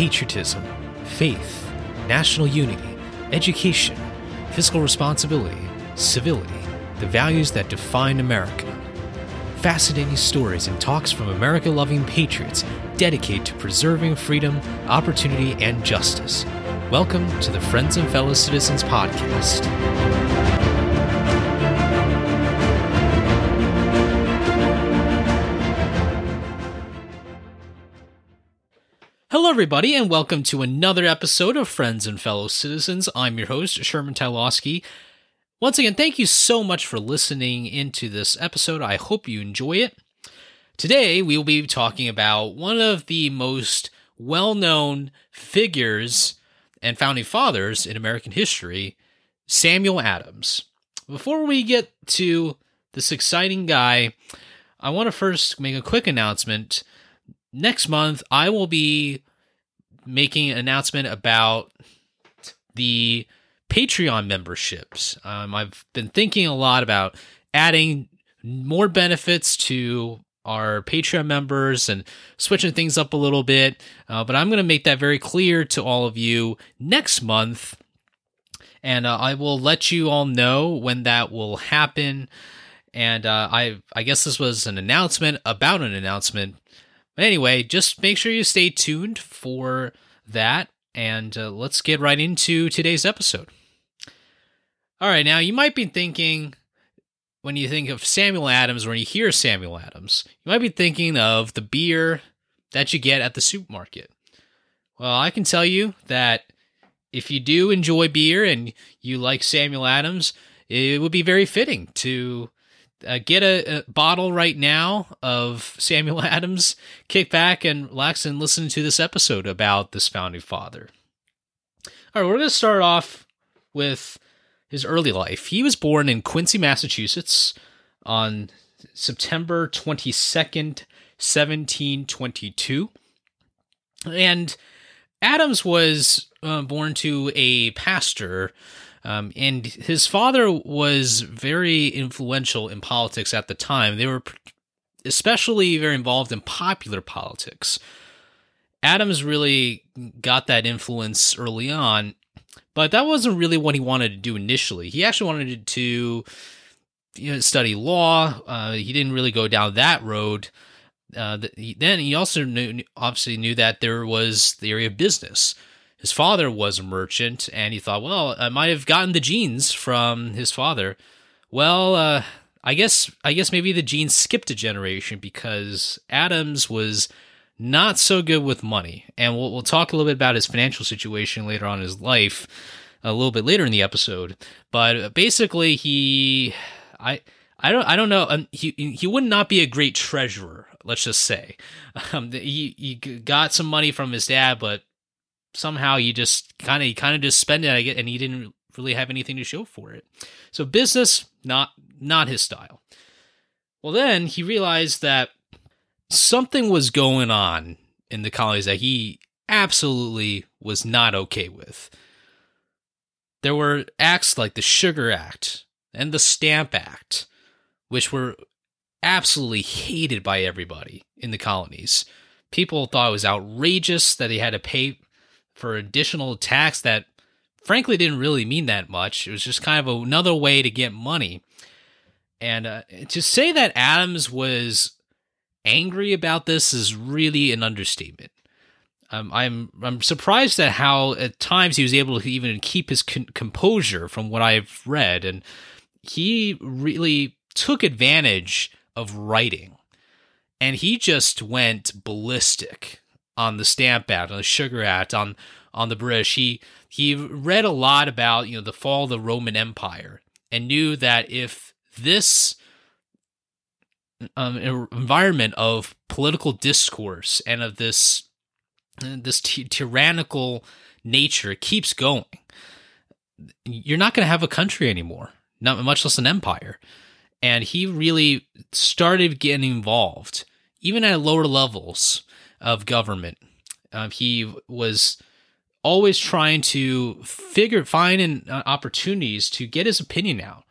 patriotism, faith, national unity, education, fiscal responsibility, civility, the values that define America. Fascinating stories and talks from America loving patriots dedicated to preserving freedom, opportunity, and justice. Welcome to the Friends and Fellow Citizens podcast. Hello, everybody, and welcome to another episode of Friends and Fellow Citizens. I'm your host, Sherman Tylowski. Once again, thank you so much for listening into this episode. I hope you enjoy it. Today, we will be talking about one of the most well known figures and founding fathers in American history, Samuel Adams. Before we get to this exciting guy, I want to first make a quick announcement next month I will be making an announcement about the Patreon memberships. Um, I've been thinking a lot about adding more benefits to our Patreon members and switching things up a little bit. Uh, but I'm going to make that very clear to all of you next month. And uh, I will let you all know when that will happen. And uh, I, I guess this was an announcement about an announcement but anyway, just make sure you stay tuned for that, and uh, let's get right into today's episode. All right, now you might be thinking, when you think of Samuel Adams, when you hear Samuel Adams, you might be thinking of the beer that you get at the supermarket. Well, I can tell you that if you do enjoy beer and you like Samuel Adams, it would be very fitting to uh, get a, a, bottle right now of Samuel Adams, kick back and relax and listen to this episode about this founding father. All right, we're going to start off with his early life. He was born in Quincy, Massachusetts on September 22nd, 1722. And Adams was uh, born to a pastor um, and his father was very influential in politics at the time. They were especially very involved in popular politics. Adams really got that influence early on, but that wasn't really what he wanted to do initially. He actually wanted to you know, study law. Uh, he didn't really go down that road. Uh, then he also knew, obviously knew that there was the area of business his father was a merchant, and he thought, well, I might have gotten the genes from his father. Well, uh, I guess I guess maybe the genes skipped a generation because Adams was not so good with money, and we'll we'll talk a little bit about his financial situation later on in his life, a little bit later in the episode. But basically, he, I. I don't. I don't know. Um, he he would not be a great treasurer. Let's just say, um, he he got some money from his dad, but somehow you just kind of kind of just spend it I get, and he didn't really have anything to show for it. So business not not his style. Well then he realized that something was going on in the colonies that he absolutely was not okay with. There were acts like the Sugar Act and the Stamp Act which were absolutely hated by everybody in the colonies. People thought it was outrageous that they had to pay for additional tax that frankly didn't really mean that much. It was just kind of another way to get money. And uh, to say that Adams was angry about this is really an understatement. Um, I'm I'm surprised at how at times he was able to even keep his con- composure from what I've read, and he really took advantage of writing, and he just went ballistic on the Stamp Act, on the Sugar Act, on on the British. He he read a lot about you know the fall of the Roman Empire and knew that if this um, environment of political discourse and of this this ty- tyrannical nature keeps going, you're not going to have a country anymore, not much less an empire. And he really started getting involved, even at lower levels, of government. Uh, he was always trying to figure find an, uh, opportunities to get his opinion out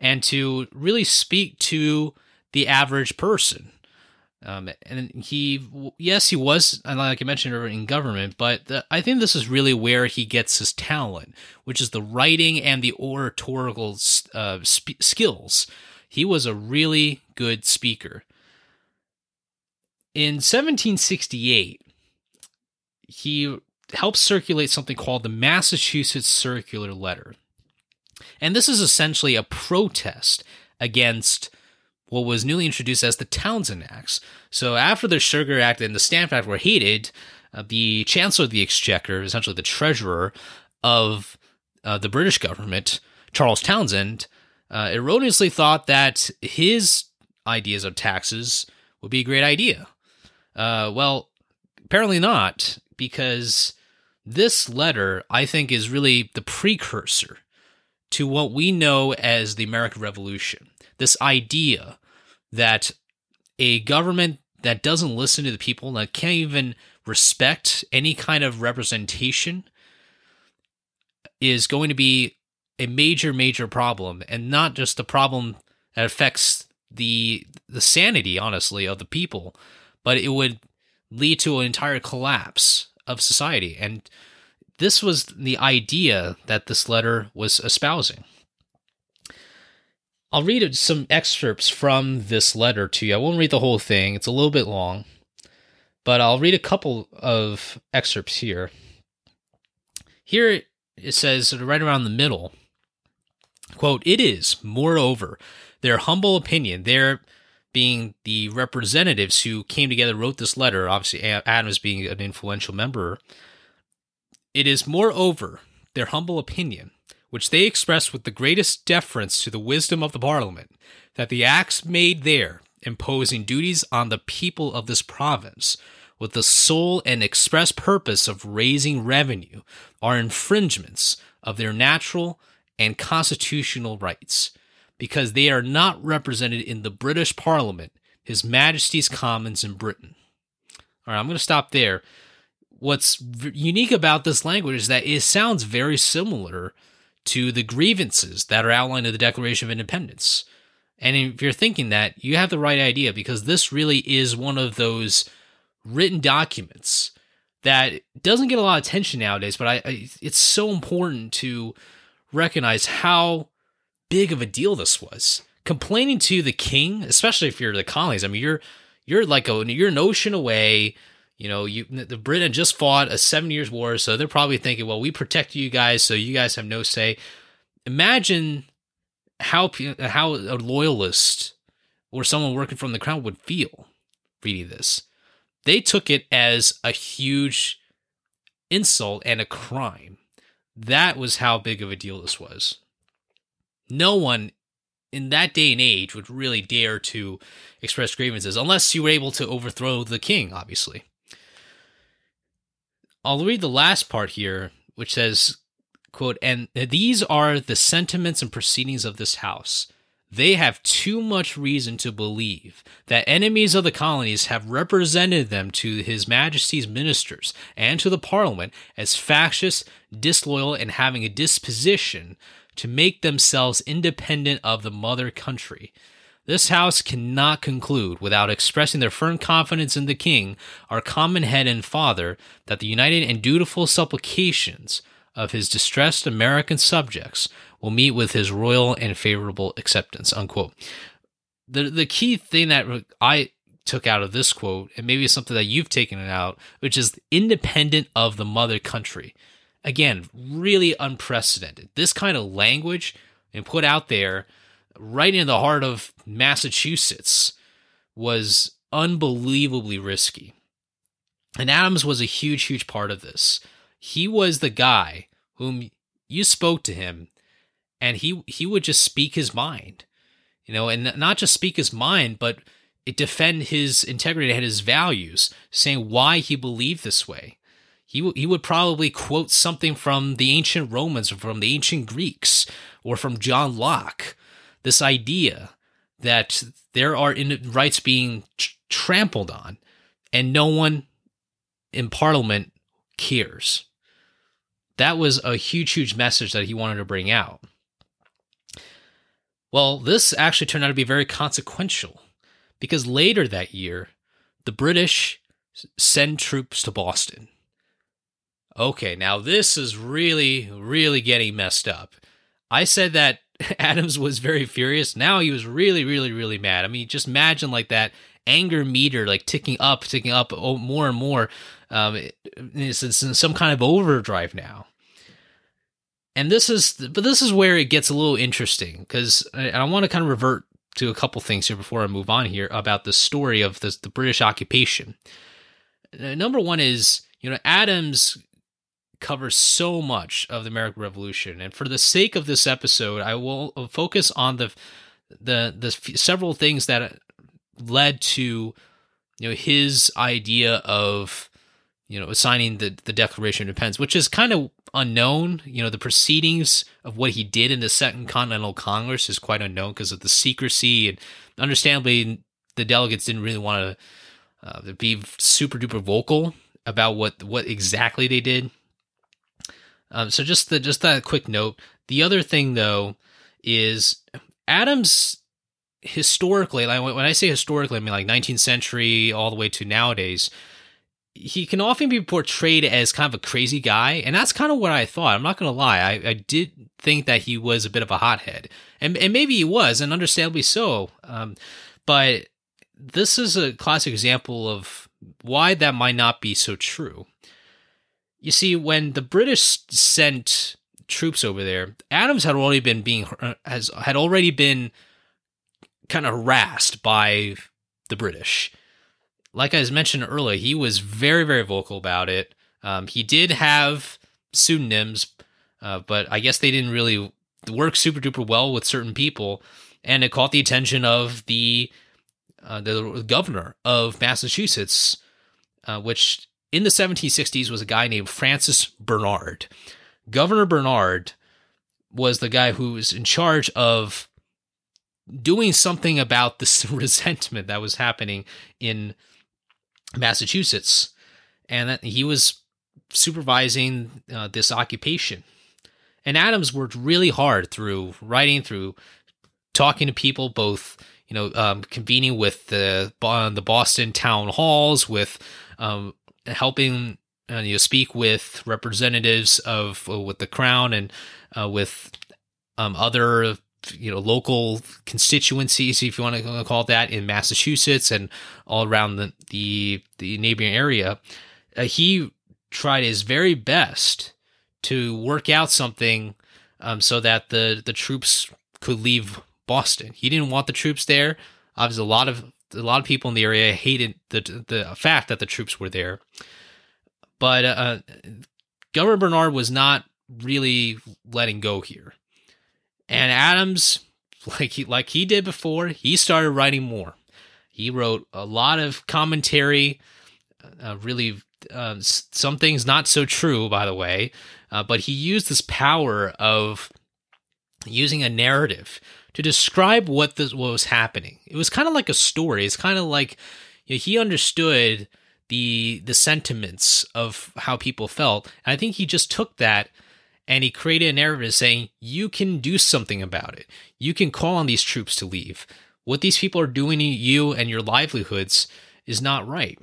and to really speak to the average person. Um, and he, yes, he was, like I mentioned, in government, but the, I think this is really where he gets his talent, which is the writing and the oratorical uh, sp- skills. He was a really good speaker. In 1768, he helped circulate something called the Massachusetts Circular Letter. And this is essentially a protest against what was newly introduced as the Townshend Acts. So after the Sugar Act and the Stamp Act were hated, uh, the Chancellor of the Exchequer, essentially the treasurer of uh, the British government, Charles Townshend, uh, erroneously thought that his ideas of taxes would be a great idea. Uh, well, apparently not, because this letter, I think, is really the precursor to what we know as the American Revolution. This idea that a government that doesn't listen to the people, that can't even respect any kind of representation, is going to be a major, major problem, and not just a problem that affects the the sanity, honestly, of the people, but it would lead to an entire collapse of society. And this was the idea that this letter was espousing. I'll read some excerpts from this letter to you. I won't read the whole thing, it's a little bit long, but I'll read a couple of excerpts here. Here it says, right around the middle, quote, It is, moreover, their humble opinion, their being the representatives who came together, wrote this letter, obviously Adams being an influential member. It is, moreover, their humble opinion which they express with the greatest deference to the wisdom of the Parliament, that the acts made there imposing duties on the people of this province with the sole and express purpose of raising revenue are infringements of their natural and constitutional rights, because they are not represented in the British Parliament, His Majesty's Commons in Britain. All right, I'm going to stop there. What's unique about this language is that it sounds very similar to the grievances that are outlined in the Declaration of Independence. And if you're thinking that, you have the right idea because this really is one of those written documents that doesn't get a lot of attention nowadays, but I, I, it's so important to recognize how big of a deal this was. Complaining to the king, especially if you're the colonies, I mean, you're you're like a you're an ocean away you know, you the Britain just fought a seven years war, so they're probably thinking, well, we protect you guys, so you guys have no say. Imagine how how a loyalist or someone working from the crown would feel reading this. They took it as a huge insult and a crime. That was how big of a deal this was. No one in that day and age would really dare to express grievances unless you were able to overthrow the king, obviously. I'll read the last part here, which says, quote, and these are the sentiments and proceedings of this house. They have too much reason to believe that enemies of the colonies have represented them to His Majesty's ministers and to the Parliament as factious, disloyal, and having a disposition to make themselves independent of the mother country, this House cannot conclude without expressing their firm confidence in the King, our common head and father, that the united and dutiful supplications of his distressed American subjects will meet with his royal and favorable acceptance. Unquote. The, the key thing that I took out of this quote, and maybe something that you've taken it out, which is independent of the mother country. Again, really unprecedented. This kind of language and put out there right in the heart of Massachusetts was unbelievably risky. And Adams was a huge, huge part of this. He was the guy whom you spoke to him and he he would just speak his mind. You know, and not just speak his mind, but defend his integrity and his values, saying why he believed this way. He, w- he would probably quote something from the ancient Romans or from the ancient Greeks or from John Locke this idea that there are rights being trampled on and no one in parliament cares. That was a huge, huge message that he wanted to bring out. Well, this actually turned out to be very consequential because later that year, the British send troops to Boston. Okay, now this is really, really getting messed up. I said that Adams was very furious. Now he was really, really, really mad. I mean, just imagine like that anger meter like ticking up, ticking up more and more. Um, it's, it's in some kind of overdrive now. And this is, but this is where it gets a little interesting because I, I want to kind of revert to a couple things here before I move on here about the story of the, the British occupation. Number one is, you know, Adams covers so much of the American Revolution, and for the sake of this episode, I will focus on the the the several things that led to you know his idea of you know signing the the Declaration of Independence, which is kind of unknown. You know, the proceedings of what he did in the Second Continental Congress is quite unknown because of the secrecy, and understandably, the delegates didn't really want to uh, be super duper vocal about what what exactly they did. Um, so just the just that quick note. The other thing though is Adams historically, like when I say historically, I mean like 19th century all the way to nowadays. He can often be portrayed as kind of a crazy guy, and that's kind of what I thought. I'm not to lie. I, I, did think that he was a bit of a hothead, and, and maybe he was, and understandably so. Um, but this is a classic example of why that might not be so true. You see, when the British sent troops over there, Adams had already been being has had already been kind of harassed by the British. Like I was mentioned earlier, he was very very vocal about it. Um, he did have pseudonyms, uh, but I guess they didn't really work super duper well with certain people, and it caught the attention of the uh, the governor of Massachusetts, uh, which in the 1760s was a guy named Francis Bernard. Governor Bernard was the guy who was in charge of doing something about this resentment that was happening in Massachusetts, and that he was supervising uh, this occupation. And Adams worked really hard through writing, through talking to people, both you know, um, convening with the the Boston town halls, with um, helping uh, you know, speak with representatives of uh, with the crown and uh, with um, other you know local constituencies, if you want to call it that, in Massachusetts and all around the the, the neighboring area. Uh, he tried his very best to work out something um, so that the the troops could leave Boston. He didn't want the troops there. Obviously, a lot of a lot of people in the area hated the the fact that the troops were there. But uh, Governor Bernard was not really letting go here, and Adams, like he like he did before, he started writing more. He wrote a lot of commentary, uh, really uh, some things not so true, by the way, uh, but he used this power of using a narrative to describe what this what was happening. It was kind of like a story. It's kind of like you know, he understood the the sentiments of how people felt. And I think he just took that and he created a narrative saying you can do something about it. You can call on these troops to leave. What these people are doing to you and your livelihoods is not right.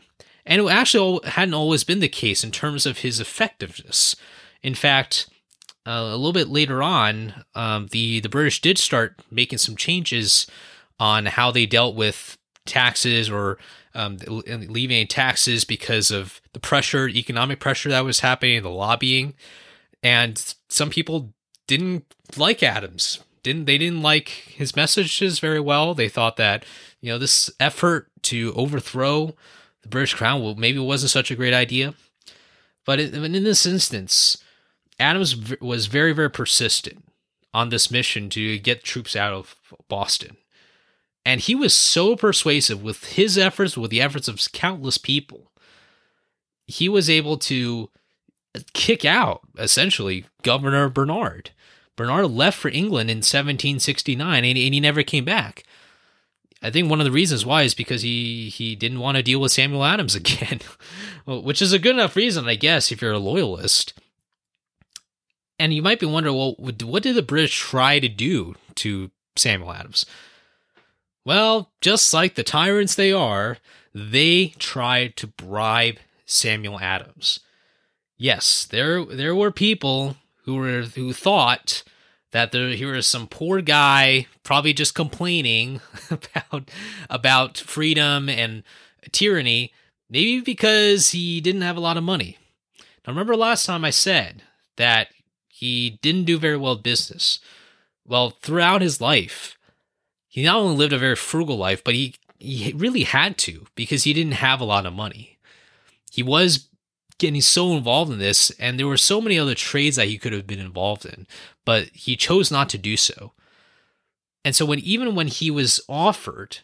And it actually hadn't always been the case in terms of his effectiveness. In fact, uh, a little bit later on, um, the the British did start making some changes on how they dealt with taxes or um, leaving taxes because of the pressure, economic pressure that was happening, the lobbying, and some people didn't like Adams. Didn't they didn't like his messages very well? They thought that you know this effort to overthrow the British crown well, maybe wasn't such a great idea. But in this instance, Adams was very, very persistent on this mission to get troops out of Boston. And he was so persuasive with his efforts, with the efforts of countless people. He was able to kick out, essentially, Governor Bernard. Bernard left for England in 1769 and, and he never came back. I think one of the reasons why is because he he didn't want to deal with Samuel Adams again, which is a good enough reason, I guess, if you're a loyalist. And you might be wondering, well, what did the British try to do to Samuel Adams? Well, just like the tyrants they are, they tried to bribe Samuel Adams. Yes, there there were people who were who thought that there here was some poor guy probably just complaining about about freedom and tyranny, maybe because he didn't have a lot of money. Now remember last time I said that he didn't do very well in business. Well, throughout his life, he not only lived a very frugal life, but he he really had to because he didn't have a lot of money. He was getting so involved in this, and there were so many other trades that he could have been involved in, but he chose not to do so. And so when even when he was offered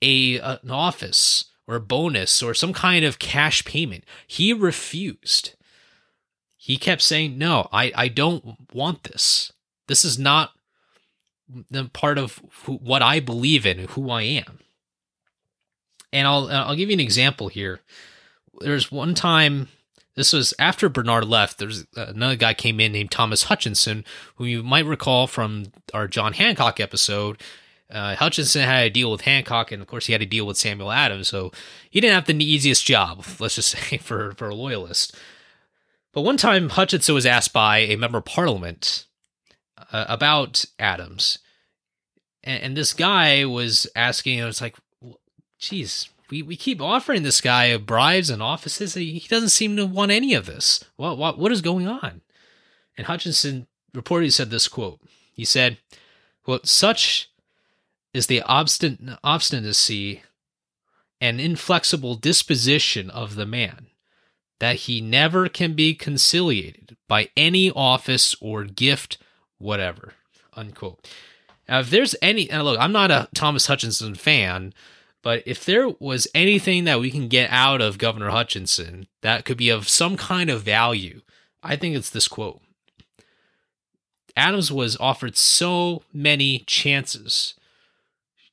a an office or a bonus or some kind of cash payment, he refused. He kept saying, "No, I I don't want this. This is not the part of who, what I believe in, who I am." And I'll I'll give you an example here. There's one time this was after Bernard left. There's another guy came in named Thomas Hutchinson, who you might recall from our John Hancock episode. Uh, Hutchinson had to deal with Hancock, and of course, he had to deal with Samuel Adams. So he didn't have the easiest job, let's just say, for for a loyalist. But one time, Hutchinson was asked by a member of Parliament uh, about Adams, and, and, this guy was asking. It was like, geez, we, we keep offering this guy bribes and offices. He doesn't seem to want any of this. What, what, what is going on? And Hutchinson reportedly said this quote. He said, "Quote: Such is the obstin- obstinacy and inflexible disposition of the man that he never can be conciliated by any office or gift whatever." Unquote. Now, if there's any, and look, I'm not a Thomas Hutchinson fan, but if there was anything that we can get out of Governor Hutchinson that could be of some kind of value, I think it's this quote. Adams was offered so many chances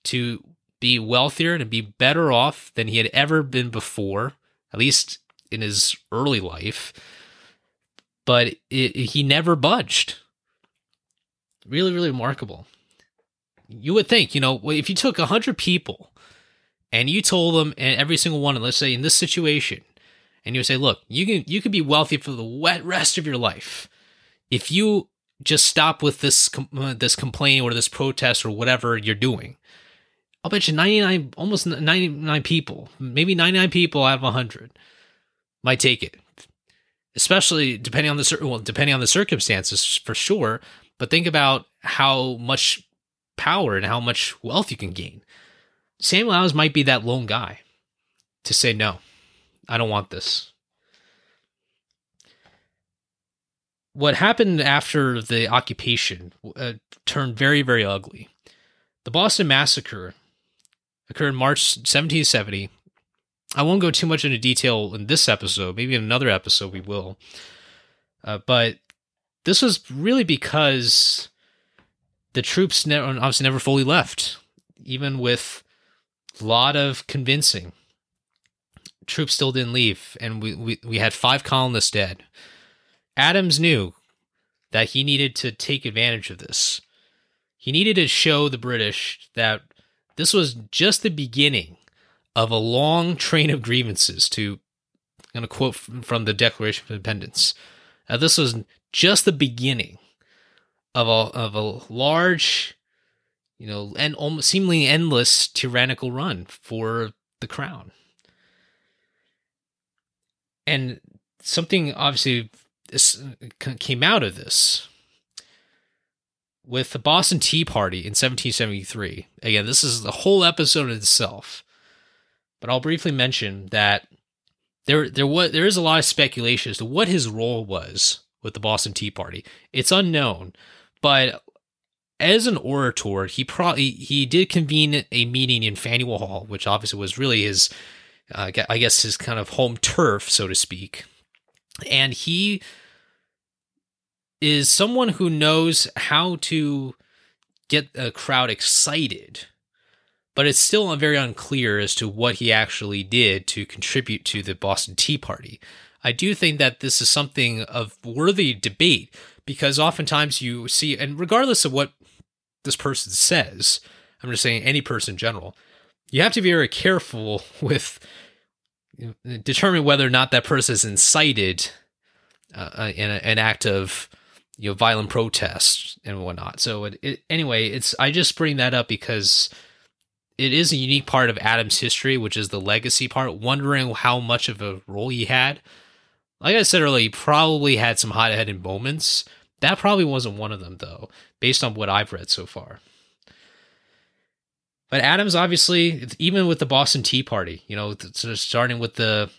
to be wealthier and be better off than he had ever been before, at least in his early life, but it, he never budged. Really, really remarkable. You would think, you know, if you took 100 people and you told them and every single one, let's say in this situation, and you say, look, you can you can be wealthy for the wet rest of your life if you just stop with this uh, this complaining or this protest or whatever you're doing. I'll bet you 99, almost 99 people, maybe 99 people out of 100 might take it. Especially depending on the well, depending on the circumstances for sure. But think about how much power and how much wealth you can gain. Samuel Adams might be that lone guy to say, no, I don't want this. What happened after the occupation uh, turned very, very ugly. The Boston Massacre occurred in March 1770. I won't go too much into detail in this episode. Maybe in another episode we will. Uh, but this was really because the troops never, obviously never fully left, even with a lot of convincing. Troops still didn't leave, and we, we, we had five colonists dead. Adams knew that he needed to take advantage of this. He needed to show the British that this was just the beginning of a long train of grievances. To I'm going to quote from the Declaration of Independence. Uh, this was just the beginning of a of a large you know, and almost seemingly endless tyrannical run for the crown. And something obviously came out of this with the Boston Tea Party in 1773. Again, this is the whole episode itself. But I'll briefly mention that there there was there is a lot of speculation as to what his role was with the Boston Tea Party. It's unknown, but as an orator, he probably he did convene a meeting in Faneuil Hall, which obviously was really his, uh, I guess, his kind of home turf, so to speak. And he is someone who knows how to get a crowd excited, but it's still very unclear as to what he actually did to contribute to the Boston Tea Party. I do think that this is something of worthy debate because oftentimes you see, and regardless of what this person says, I'm just saying any person in general, you have to be very careful with determining whether or not that person is incited uh, uh, in an act of you know violent protest and whatnot. So it, it, anyway, it's I just bring that up because it is a unique part of Adams' history, which is the legacy part. Wondering how much of a role he had. Like I said earlier, he probably had some hot-headed moments. That probably wasn't one of them, though, based on what I've read so far. But Adams, obviously, even with the Boston Tea Party, you know, sort of starting with the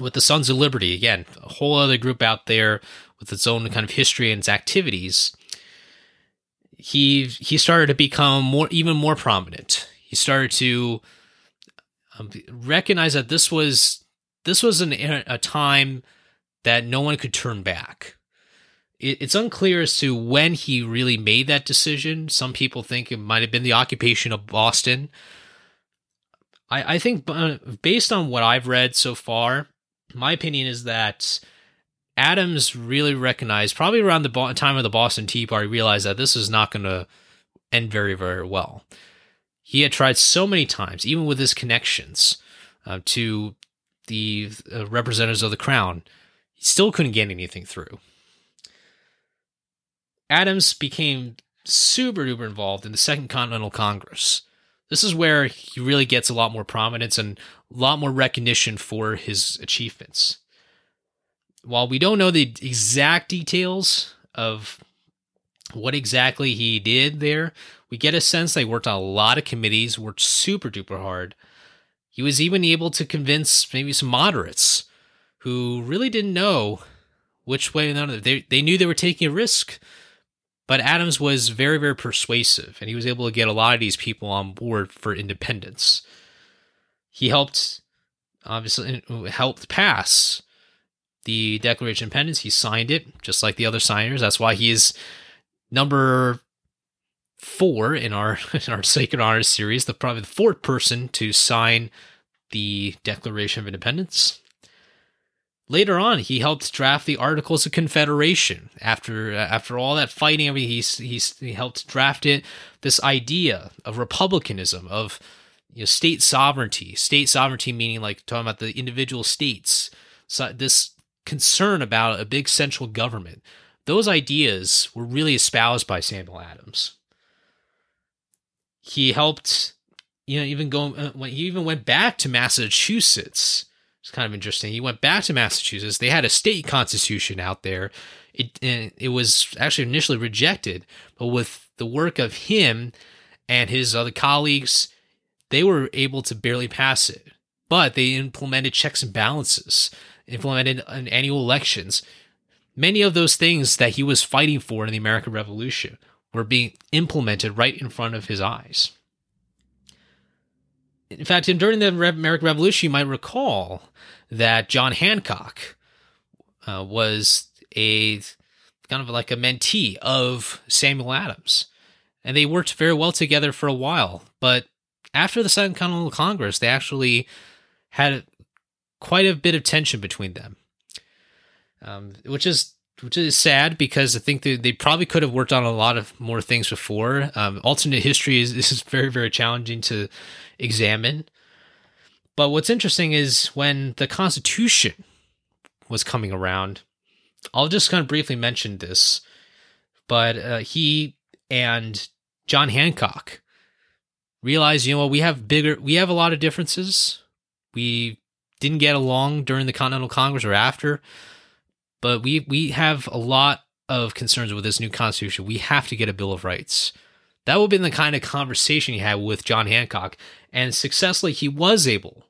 with the Sons of Liberty, again, a whole other group out there with its own kind of history and its activities. He he started to become more even more prominent. He started to um, recognize that this was this was an, a time that no one could turn back. It, it's unclear as to when he really made that decision. Some people think it might have been the occupation of Boston. I, I think, uh, based on what I've read so far, my opinion is that Adams really recognized, probably around the time of the Boston Tea Party, realized that this is not going to end very, very well. He had tried so many times, even with his connections uh, to the uh, representatives of the crown, he still couldn't get anything through. Adams became super duper involved in the Second Continental Congress. This is where he really gets a lot more prominence and a lot more recognition for his achievements. While we don't know the exact details of what exactly he did there, we get a sense they worked on a lot of committees, worked super duper hard. He was even able to convince maybe some moderates who really didn't know which way. They, they knew they were taking a risk, but Adams was very, very persuasive, and he was able to get a lot of these people on board for independence. He helped, obviously, helped pass the Declaration of Independence. He signed it, just like the other signers. That's why he is number four in our in our Sacred Honors series, the probably the fourth person to sign the Declaration of Independence. Later on, he helped draft the Articles of Confederation. After uh, after all that fighting, I mean, he he helped draft it. This idea of republicanism, of you know, state sovereignty, state sovereignty meaning like talking about the individual states. So this concern about a big central government. Those ideas were really espoused by Samuel Adams. He helped, you know, even go uh, when he even went back to Massachusetts it's kind of interesting. He went back to Massachusetts. They had a state constitution out there. It it was actually initially rejected, but with the work of him and his other colleagues, they were able to barely pass it. But they implemented checks and balances, implemented an annual elections. Many of those things that he was fighting for in the American Revolution were being implemented right in front of his eyes in fact, during the American Revolution, you might recall that John Hancock uh, was a kind of like a mentee of Samuel Adams. And they worked very well together for a while. But after the Second Continental Congress, they actually had quite a bit of tension between them, um, which is which is sad because I think they, they probably could have worked on a lot of more things before. Um, alternate history is this is very very challenging to examine. But what's interesting is when the Constitution was coming around, I'll just kind of briefly mention this, but uh, he and John Hancock realized, you know what, we have bigger, we have a lot of differences. We didn't get along during the Continental Congress or after, but we we have a lot of concerns with this new Constitution. We have to get a Bill of Rights. That would have been the kind of conversation he had with John Hancock. And successfully, he was able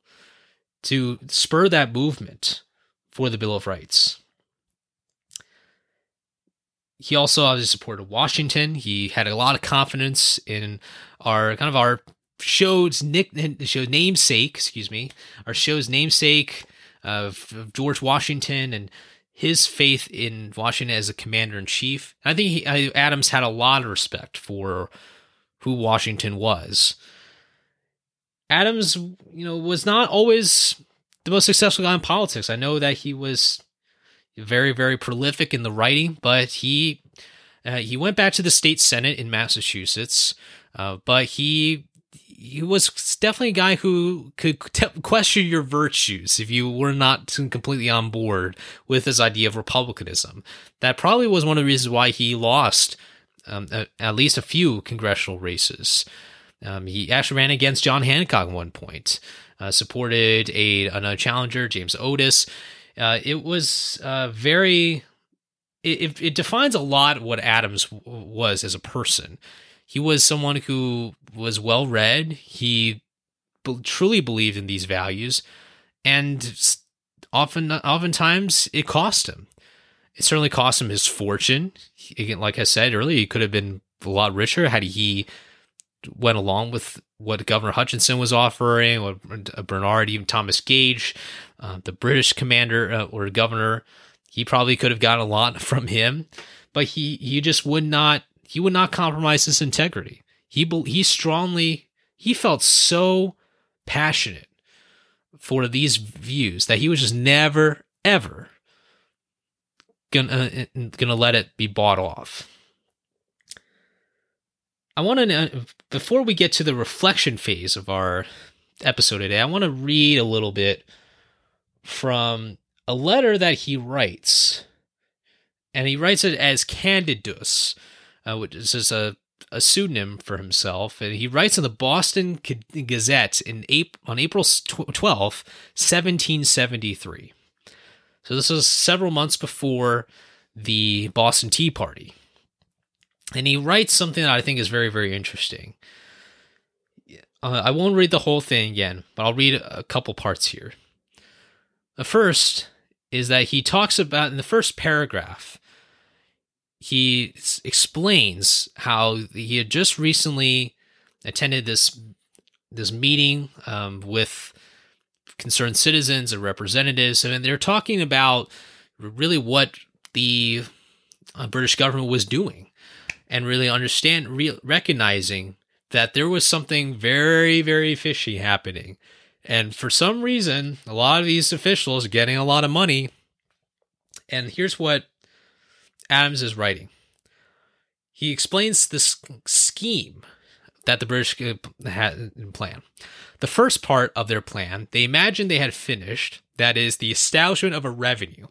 to spur that movement for the Bill of Rights. He also obviously supported Washington. He had a lot of confidence in our kind of our show's nick show namesake, excuse me, our show's namesake of, of George Washington and his faith in Washington as a commander in chief. I think he, Adams had a lot of respect for who Washington was. Adams, you know, was not always the most successful guy in politics. I know that he was very, very prolific in the writing, but he uh, he went back to the state senate in Massachusetts. Uh, but he he was definitely a guy who could t- question your virtues if you were not completely on board with his idea of republicanism. That probably was one of the reasons why he lost um, a, at least a few congressional races. Um, he actually ran against John Hancock at one point, uh, supported a another challenger, James Otis. Uh, it was uh, very. It, it defines a lot what Adams was as a person he was someone who was well read. He truly believed in these values, and often, oftentimes, it cost him. It certainly cost him his fortune. Again, like I said earlier, he could have been a lot richer had he went along with what Governor Hutchinson was offering, or Bernard, even Thomas Gage, uh, the British commander uh, or governor. He probably could have gotten a lot from him, but he he just would not he would not compromise his integrity. He he strongly he felt so passionate for these views that he was just never ever gonna uh, gonna let it be bought off. I want to before we get to the reflection phase of our episode today, I want to read a little bit from a letter that he writes. And he writes it as Candidus, uh, which is just a, a pseudonym for himself. And he writes in the Boston Gazette in April, on April 12th, 1773. So this was several months before the Boston Tea Party. And he writes something that I think is very, very interesting. Uh, I won't read the whole thing again, but I'll read a couple parts here. The first is that he talks about in the first paragraph, he explains how he had just recently attended this this meeting um, with concerned citizens and representatives, and they're talking about really what the uh, British government was doing, and really understand, re- recognizing that there was something very, very fishy happening. And for some reason, a lot of these officials getting a lot of money. And here's what Adams is writing. He explains this scheme that the British uh, had in plan. The first part of their plan, they imagined they had finished, that is, the establishment of a revenue.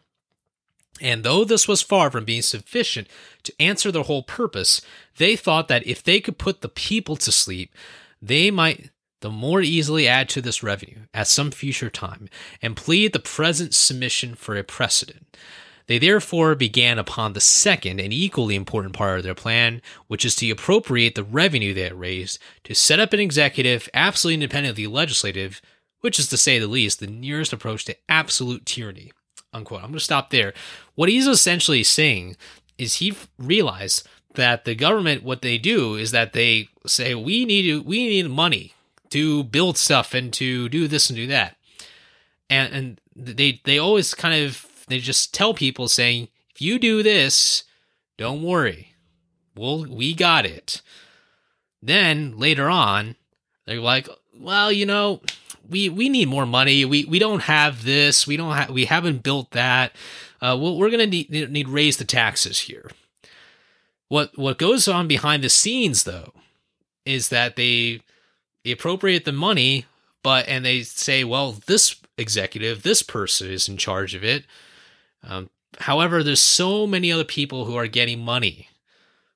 And though this was far from being sufficient to answer their whole purpose, they thought that if they could put the people to sleep, they might the more easily add to this revenue at some future time and plead the present submission for a precedent. They therefore began upon the second and equally important part of their plan, which is to appropriate the revenue they had raised to set up an executive absolutely independent of the legislative, which is to say the least, the nearest approach to absolute tyranny. Unquote. I'm going to stop there. What he's essentially saying is he realized that the government, what they do is that they say we need to, we need money to build stuff and to do this and do that, and and they they always kind of they just tell people saying, if you do this, don't worry. We'll, we got it. Then later on, they're like, well, you know, we, we need more money. We, we don't have this. We don't have, we haven't built that. Uh, well, we're going to need, need raise the taxes here. What, what goes on behind the scenes though, is that they, they appropriate the money, but, and they say, well, this executive, this person is in charge of it. Um, however, there's so many other people who are getting money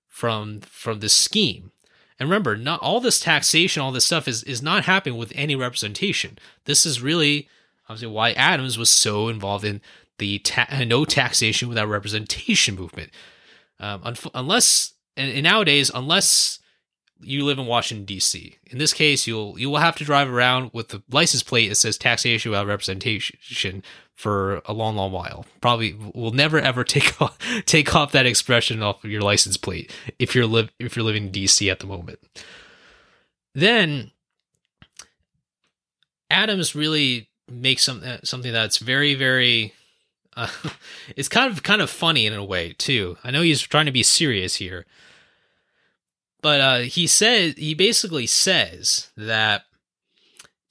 from from this scheme. And remember, not all this taxation, all this stuff is is not happening with any representation. This is really obviously why Adams was so involved in the ta- no taxation without representation movement. Um, un- unless and, and nowadays, unless you live in Washington D.C. In this case, you'll you will have to drive around with the license plate that says taxation without representation for a long, long while. Probably will never ever take off take off that expression off of your license plate if you're live if you're living in DC at the moment. Then Adams really makes some uh, something that's very very uh, it's kind of kind of funny in a way too. I know he's trying to be serious here. But uh, he said he basically says that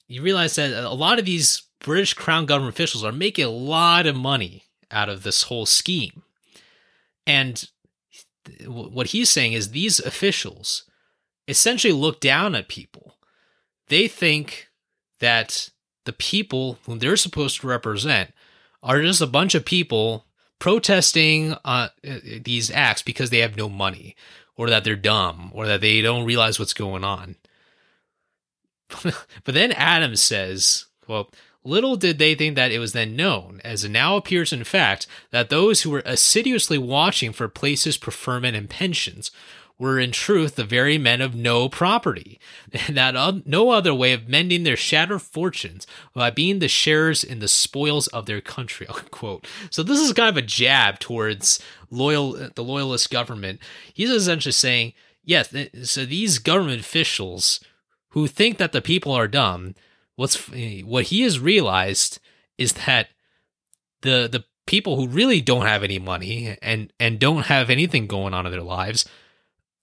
you realize that a lot of these British Crown government officials are making a lot of money out of this whole scheme. And what he's saying is these officials essentially look down at people they think that the people whom they're supposed to represent are just a bunch of people protesting uh, these acts because they have no money or that they're dumb or that they don't realize what's going on. but then Adams says, well, little did they think that it was then known, as it now appears in fact, that those who were assiduously watching for places, preferment, and pensions were in truth the very men of no property, and that no other way of mending their shattered fortunes by being the sharers in the spoils of their country. So this is kind of a jab towards loyal the loyalist government. He's essentially saying, yes, so these government officials who think that the people are dumb, what's what he has realized is that the the people who really don't have any money and and don't have anything going on in their lives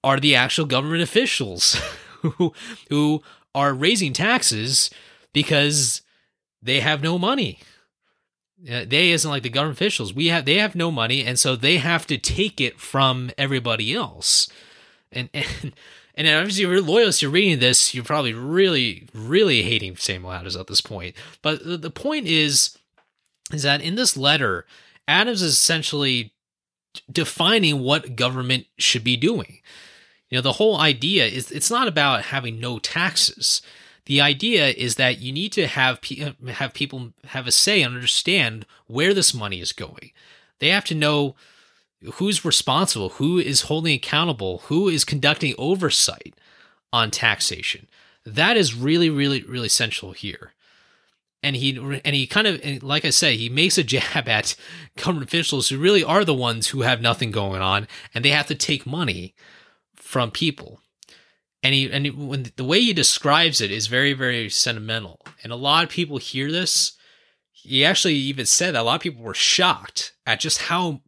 are the actual government officials who who are raising taxes because they have no money. Uh, they isn't like the government officials. We have they have no money, and so they have to take it from everybody else. And and and obviously, if you're loyalist, you're reading this, you're probably really, really hating Samuel Adams at this point. But the, point is, is that in this letter, Adams is essentially defining what government should be doing. You know, the whole idea is it's not about having no taxes. The idea is that you need to have have people have a say and understand where this money is going. They have to know who's responsible, who is holding accountable, who is conducting oversight on taxation. That is really, really, really essential here. And he and he kind of like I say, he makes a jab at government officials who really are the ones who have nothing going on, and they have to take money from people. And he and he, when the way he describes it is very very sentimental. And a lot of people hear this. He actually even said that a lot of people were shocked at just how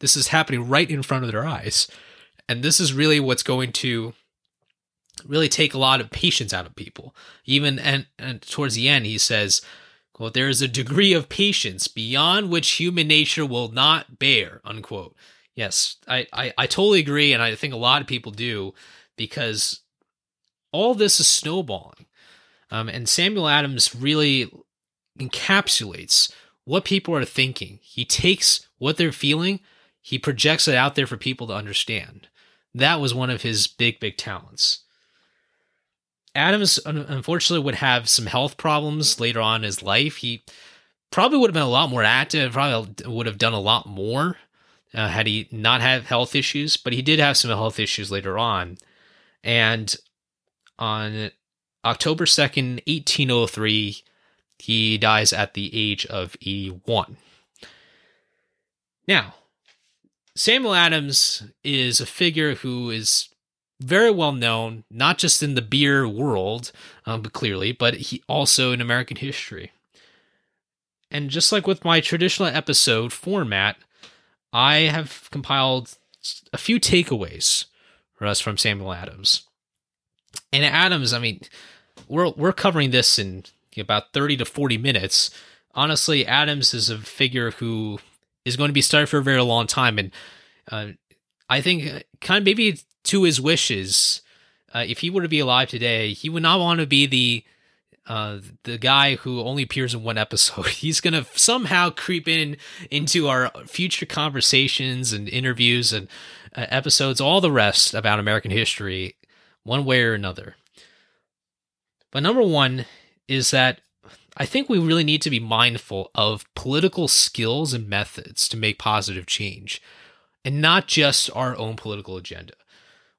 this is happening right in front of their eyes. And this is really what's going to really take a lot of patience out of people. Even and, and towards the end, he says, "Quote: There is a degree of patience beyond which human nature will not bear." Unquote. Yes, I, I, I totally agree, and I think a lot of people do because all this is snowballing. Um, and Samuel Adams really encapsulates what people are thinking. He takes what they're feeling, he projects it out there for people to understand. That was one of his big, big talents. Adams, unfortunately, would have some health problems later on in his life. He probably would have been a lot more active, probably would have done a lot more uh, had he not had health issues, but he did have some health issues later on. And on October 2nd, 1803, he dies at the age of 81. Now, Samuel Adams is a figure who is very well known, not just in the beer world, um, but clearly, but he also in American history. And just like with my traditional episode format, I have compiled a few takeaways for us from Samuel Adams. And Adams, I mean, we're we're covering this in about 30 to 40 minutes. Honestly, Adams is a figure who is going to be studied for a very long time and uh, I think kind of maybe to his wishes, uh, if he were to be alive today, he would not want to be the uh, the guy who only appears in one episode. He's going to somehow creep in into our future conversations and interviews and uh, episodes, all the rest about American history, one way or another. But number one is that I think we really need to be mindful of political skills and methods to make positive change, and not just our own political agenda.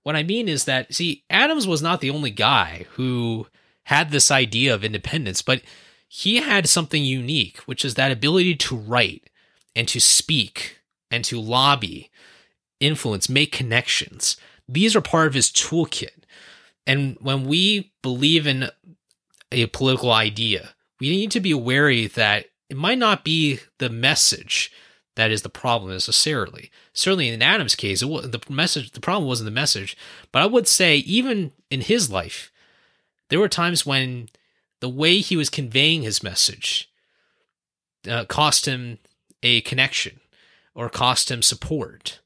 What I mean is that, see, Adams was not the only guy who had this idea of independence, but he had something unique, which is that ability to write and to speak and to lobby, influence, make connections. These are part of his toolkit. And when we believe in a political idea, we need to be wary that it might not be the message that is the problem necessarily. Certainly in Adams' case, it, the message, the problem wasn't the message, but I would say even in his life, there were times when the way he was conveying his message uh, cost him a connection or cost him support.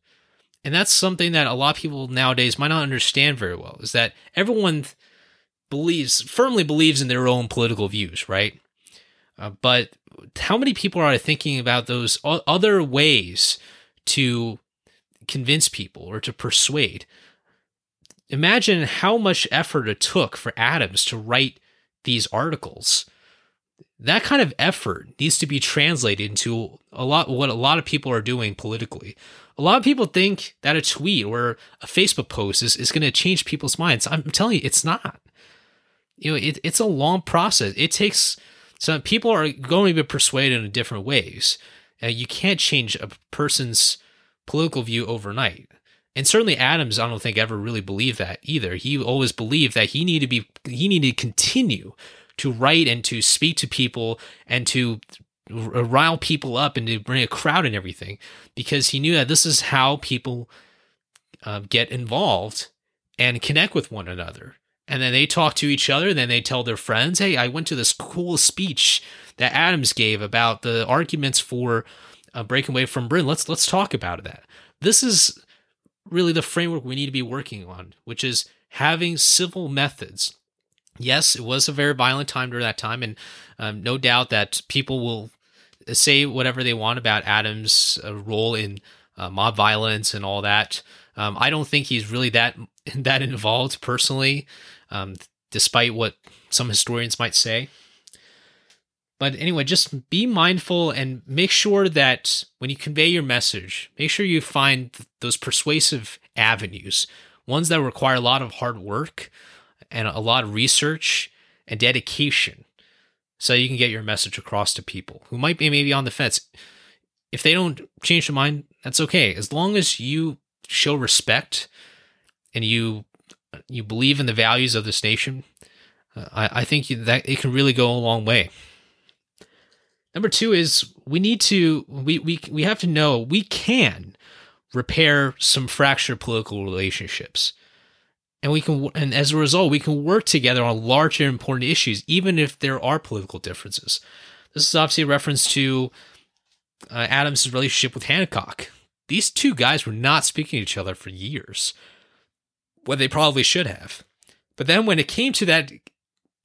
And that's something that a lot of people nowadays might not understand very well is that everyone believes firmly believes in their own political views, right? Uh, but how many people are thinking about those other ways to convince people or to persuade? Imagine how much effort it took for Adams to write these articles. That kind of effort needs to be translated into a lot what a lot of people are doing politically. A lot of people think that a tweet or a Facebook post is, is going to change people's minds. I'm telling you, it's not. You know, it, it's a long process. It takes some people are going to be persuaded in different ways. Uh, you can't change a person's political view overnight. And certainly Adams, I don't think ever really believed that either. He always believed that he needed to be he needed to continue to write and to speak to people and to rile people up and to bring a crowd and everything because he knew that this is how people uh, get involved and connect with one another. And then they talk to each other. and Then they tell their friends, "Hey, I went to this cool speech that Adams gave about the arguments for uh, breaking away from Britain. Let's let's talk about that." This is really the framework we need to be working on, which is having civil methods. Yes, it was a very violent time during that time, and um, no doubt that people will say whatever they want about Adams' uh, role in uh, mob violence and all that. Um, I don't think he's really that that involved personally, um, despite what some historians might say. But anyway, just be mindful and make sure that when you convey your message, make sure you find those persuasive avenues, ones that require a lot of hard work and a lot of research and dedication so you can get your message across to people who might be maybe on the fence. If they don't change their mind, that's okay. As long as you show respect and you you believe in the values of this nation, uh, I, I think that it can really go a long way. Number two is we need to we we we have to know we can repair some fractured political relationships. And we can and as a result we can work together on larger important issues even if there are political differences. This is obviously a reference to uh, Adams' relationship with Hancock. These two guys were not speaking to each other for years. What they probably should have. But then when it came to that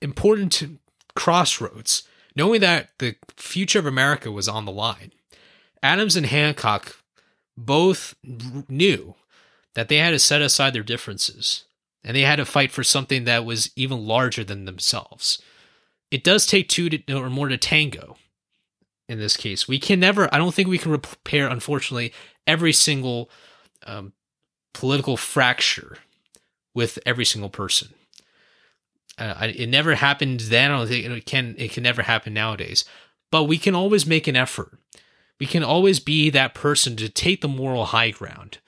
important crossroads, knowing that the future of America was on the line. Adams and Hancock both knew that they had to set aside their differences and they had to fight for something that was even larger than themselves. It does take two to, or more to tango in this case. We can never, I don't think we can repair, unfortunately, every single um, political fracture with every single person. Uh, it never happened then. I don't think it can. It can never happen nowadays. But we can always make an effort. We can always be that person to take the moral high ground,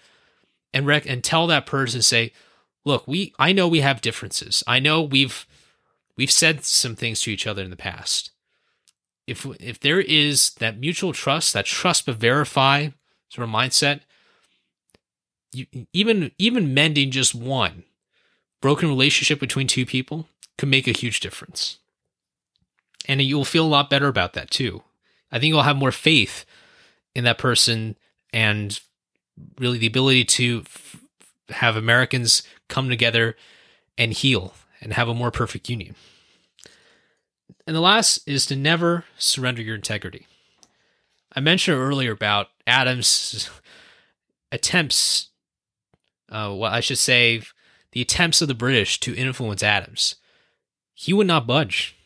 and rec- and tell that person, say, "Look, we. I know we have differences. I know we've we've said some things to each other in the past. If if there is that mutual trust, that trust but verify sort of mindset, you, even even mending just one broken relationship between two people can make a huge difference. And you'll feel a lot better about that too. I think you'll have more faith in that person and really the ability to f- have Americans come together and heal and have a more perfect union. And the last is to never surrender your integrity. I mentioned earlier about Adams' attempts, uh, well, I should say, the attempts of the British to influence Adams he would not budge.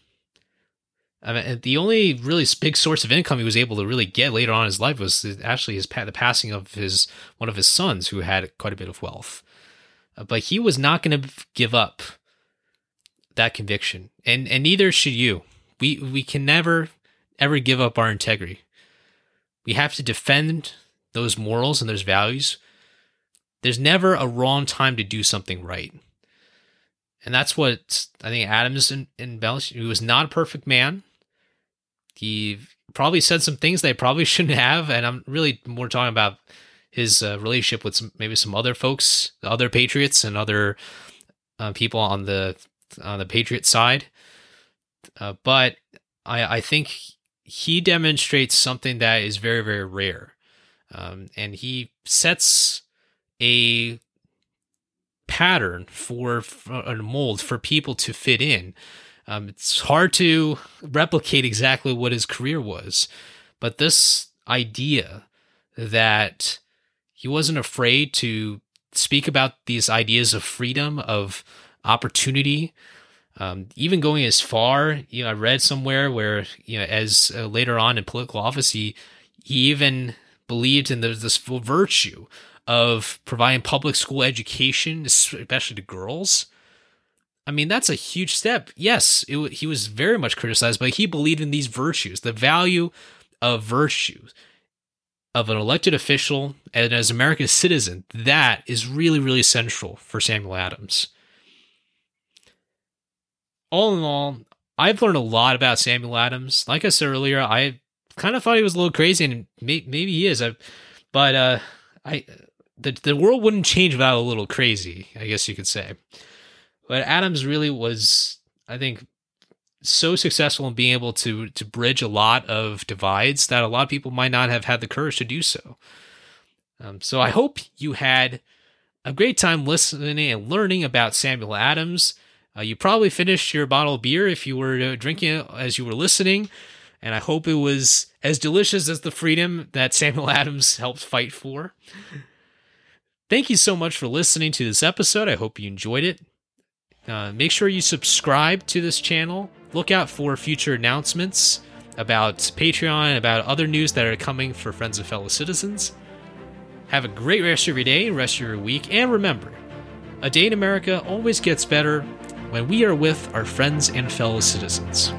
I mean, the only really big source of income he was able to really get later on in his life was actually his the passing of his one of his sons, who had quite a bit of wealth. Uh, but he was not going to give up that conviction, and and neither should you. We we can never ever give up our integrity. We have to defend those morals and those values. There's never a wrong time to do something right. And that's what I think Adams embellished. He was not a perfect man. He probably said some things they probably shouldn't have. And I'm really more talking about his uh, relationship with some, maybe some other folks, other patriots, and other uh, people on the on the patriot side. Uh, but I, I think he demonstrates something that is very very rare, um, and he sets a pattern for, for a mold for people to fit in. Um, it's hard to replicate exactly what his career was, but this idea that he wasn't afraid to speak about these ideas of freedom, of opportunity, um, even going as far, you know, I read somewhere where, you know, as uh, later on in political office, he, he even believed in the, this virtue of providing public school education, especially to girls. I mean, that's a huge step. Yes, it, he was very much criticized, but he believed in these virtues, the value of virtues of an elected official and as an American citizen. That is really, really central for Samuel Adams. All in all, I've learned a lot about Samuel Adams. Like I said earlier, I kind of thought he was a little crazy, and maybe he is. But uh, I the the world wouldn't change without a little crazy, I guess you could say. But Adams really was, I think, so successful in being able to to bridge a lot of divides that a lot of people might not have had the courage to do so. Um, so I hope you had a great time listening and learning about Samuel Adams. Uh, you probably finished your bottle of beer if you were uh, drinking it as you were listening, and I hope it was as delicious as the freedom that Samuel Adams helped fight for. Thank you so much for listening to this episode. I hope you enjoyed it. Uh, make sure you subscribe to this channel. Look out for future announcements about Patreon, about other news that are coming for friends and fellow citizens. Have a great rest of your day, rest of your week, and remember, a day in America always gets better when we are with our friends and fellow citizens.